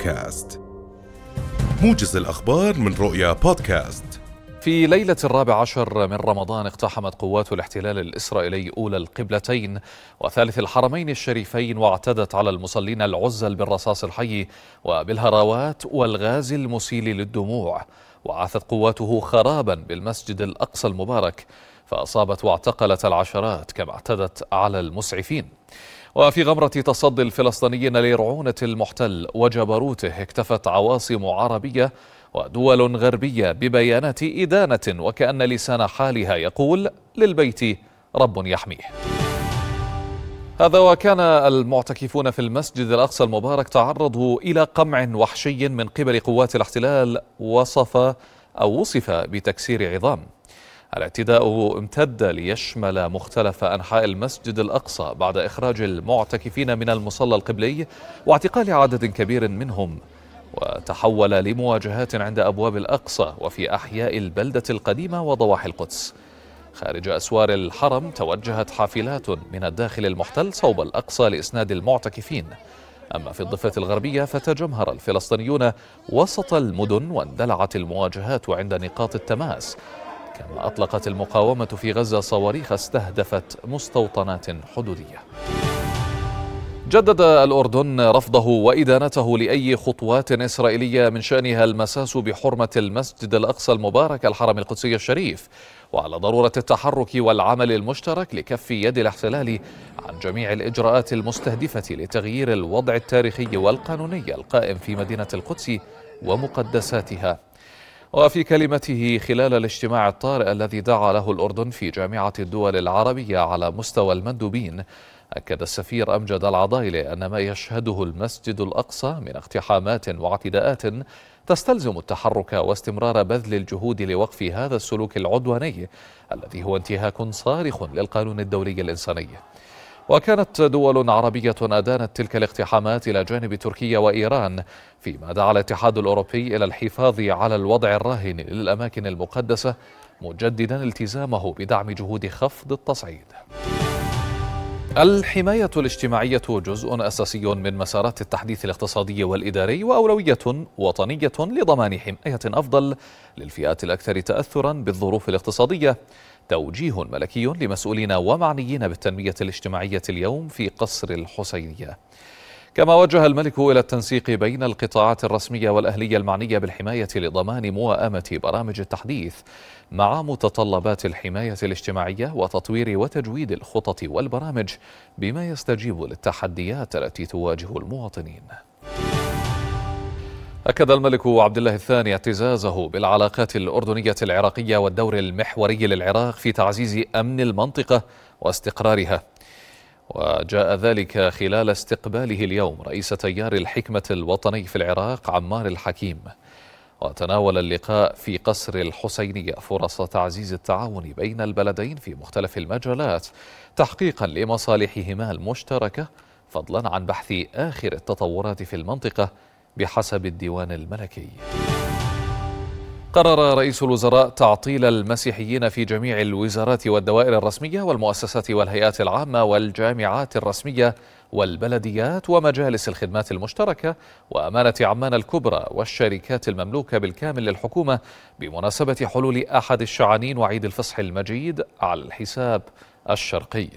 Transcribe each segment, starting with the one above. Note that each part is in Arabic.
بودكاست. موجز الأخبار من رؤيا بودكاست. في ليلة الرابع عشر من رمضان اقتحمت قوات الاحتلال الإسرائيلي أولى القبلتين وثالث الحرمين الشريفين واعتدت على المصلين العزل بالرصاص الحي وبالهراوات والغاز المسيل للدموع. وعاثت قواته خرابا بالمسجد الأقصى المبارك فأصابت واعتقلت العشرات كما اعتدت على المسعفين. وفي غمرة تصدي الفلسطينيين لرعونة المحتل وجبروته اكتفت عواصم عربية ودول غربية ببيانات إدانة وكأن لسان حالها يقول للبيت رب يحميه. هذا وكان المعتكفون في المسجد الأقصى المبارك تعرضوا إلى قمع وحشي من قبل قوات الاحتلال وصف أو وصف بتكسير عظام. الاعتداء امتد ليشمل مختلف أنحاء المسجد الأقصى بعد إخراج المعتكفين من المصلى القبلي واعتقال عدد كبير منهم وتحول لمواجهات عند أبواب الأقصى وفي أحياء البلدة القديمة وضواحي القدس. خارج أسوار الحرم توجهت حافلات من الداخل المحتل صوب الأقصى لإسناد المعتكفين. أما في الضفة الغربية فتجمهر الفلسطينيون وسط المدن واندلعت المواجهات عند نقاط التماس كما أطلقت المقاومة في غزة صواريخ استهدفت مستوطنات حدودية. جدد الأردن رفضه وإدانته لأي خطوات إسرائيلية من شأنها المساس بحرمة المسجد الأقصى المبارك الحرم القدسي الشريف وعلى ضرورة التحرك والعمل المشترك لكف يد الاحتلال عن جميع الإجراءات المستهدفة لتغيير الوضع التاريخي والقانوني القائم في مدينة القدس ومقدساتها. وفي كلمته خلال الاجتماع الطارئ الذي دعا له الأردن في جامعة الدول العربية على مستوى المندوبين أكد السفير أمجد العضايلي أن ما يشهده المسجد الأقصى من اقتحامات واعتداءات تستلزم التحرك واستمرار بذل الجهود لوقف هذا السلوك العدواني الذي هو انتهاك صارخ للقانون الدولي الإنساني. وكانت دول عربية أدانت تلك الاقتحامات إلى جانب تركيا وإيران فيما دعا الاتحاد الأوروبي إلى الحفاظ على الوضع الراهن للأماكن المقدسة مجددا التزامه بدعم جهود خفض التصعيد. الحماية الاجتماعية جزء أساسي من مسارات التحديث الاقتصادي والإداري وأولوية وطنية لضمان حماية أفضل للفئات الأكثر تأثرا بالظروف الاقتصادية. توجيه ملكي لمسؤولين ومعنيين بالتنمية الاجتماعية اليوم في قصر الحسينية. كما وجه الملك إلى التنسيق بين القطاعات الرسمية والأهلية المعنية بالحماية لضمان موائمة برامج التحديث مع متطلبات الحماية الاجتماعية وتطوير وتجويد الخطط والبرامج بما يستجيب للتحديات التي تواجه المواطنين. أكد الملك عبد الله الثاني اعتزازه بالعلاقات الأردنية العراقية والدور المحوري للعراق في تعزيز أمن المنطقة واستقرارها. وجاء ذلك خلال استقباله اليوم رئيس تيار الحكمة الوطني في العراق عمار الحكيم. وتناول اللقاء في قصر الحسينية فرص تعزيز التعاون بين البلدين في مختلف المجالات تحقيقا لمصالحهما المشتركة فضلا عن بحث آخر التطورات في المنطقة بحسب الديوان الملكي. قرر رئيس الوزراء تعطيل المسيحيين في جميع الوزارات والدوائر الرسمية والمؤسسات والهيئات العامة والجامعات الرسمية والبلديات ومجالس الخدمات المشتركة وأمانة عمان الكبرى والشركات المملوكة بالكامل للحكومة بمناسبة حلول أحد الشعانين وعيد الفصح المجيد على الحساب الشرقي.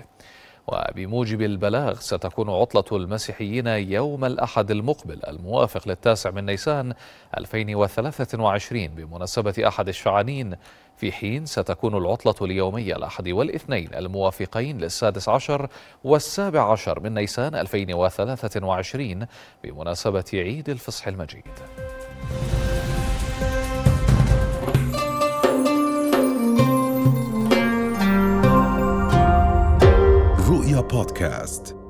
وبموجب البلاغ ستكون عطلة المسيحيين يوم الأحد المقبل الموافق للتاسع من نيسان 2023 بمناسبة أحد الشعانين. في حين ستكون العطلة ليومي الأحد والاثنين الموافقين للسادس عشر والسابع عشر من نيسان 2023 بمناسبة عيد الفصح المجيد. Podcast.